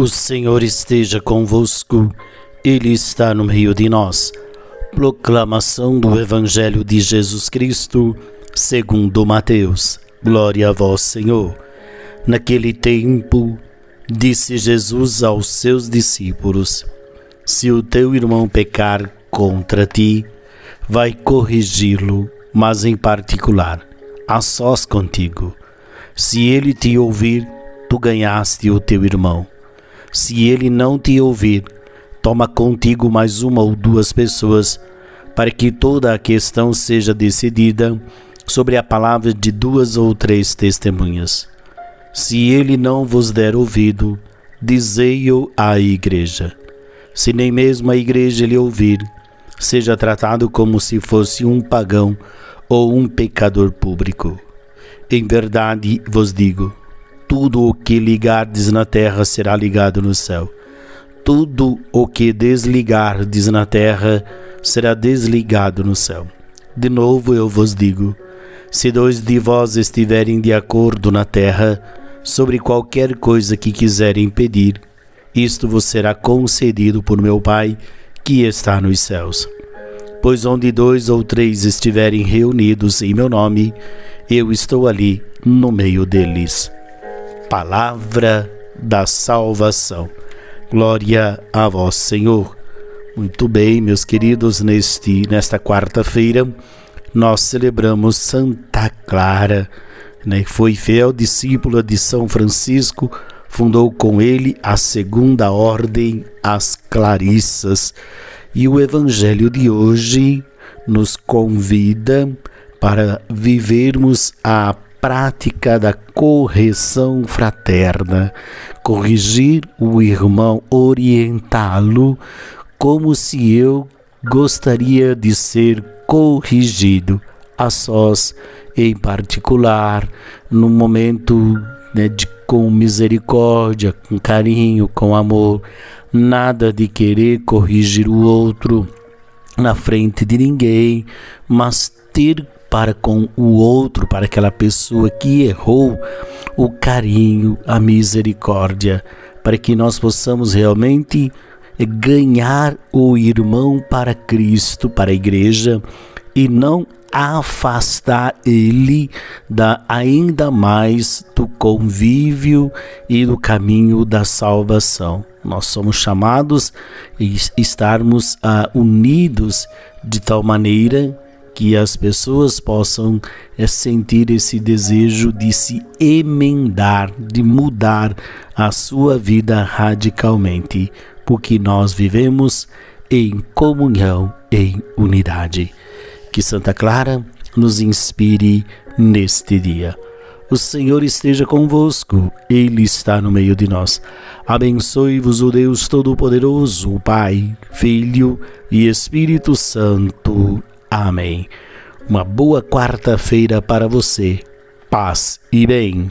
O Senhor esteja convosco, Ele está no meio de nós. Proclamação do Evangelho de Jesus Cristo, segundo Mateus. Glória a vós, Senhor. Naquele tempo, disse Jesus aos seus discípulos: Se o teu irmão pecar contra ti, vai corrigi-lo, mas em particular, a sós contigo. Se ele te ouvir, tu ganhaste o teu irmão. Se ele não te ouvir, toma contigo mais uma ou duas pessoas, para que toda a questão seja decidida sobre a palavra de duas ou três testemunhas. Se ele não vos der ouvido, dizei-o à igreja. Se nem mesmo a igreja lhe ouvir, seja tratado como se fosse um pagão ou um pecador público. Em verdade vos digo: tudo o que ligardes na terra será ligado no céu. Tudo o que desligardes na terra será desligado no céu. De novo eu vos digo: se dois de vós estiverem de acordo na terra sobre qualquer coisa que quiserem pedir, isto vos será concedido por meu Pai que está nos céus. Pois onde dois ou três estiverem reunidos em meu nome, eu estou ali no meio deles palavra da salvação. Glória a vós, Senhor. Muito bem, meus queridos, neste nesta quarta-feira nós celebramos Santa Clara, né? Foi fiel discípula de São Francisco, fundou com ele a segunda ordem, as Clarissas. E o evangelho de hoje nos convida para vivermos a prática da correção fraterna, corrigir o irmão, orientá-lo como se eu gostaria de ser corrigido, a sós, em particular, no momento né, de, com misericórdia, com carinho, com amor, nada de querer corrigir o outro na frente de ninguém, mas ter para com o outro, para aquela pessoa que errou, o carinho, a misericórdia, para que nós possamos realmente ganhar o irmão para Cristo, para a igreja e não afastar ele da ainda mais do convívio e do caminho da salvação. Nós somos chamados a estarmos uh, unidos de tal maneira que as pessoas possam é, sentir esse desejo de se emendar, de mudar a sua vida radicalmente, porque nós vivemos em comunhão, em unidade. Que Santa Clara nos inspire neste dia. O Senhor esteja convosco, Ele está no meio de nós. Abençoe-vos o Deus Todo-Poderoso, o Pai, Filho e Espírito Santo. Amém. Uma boa quarta-feira para você. Paz e bem.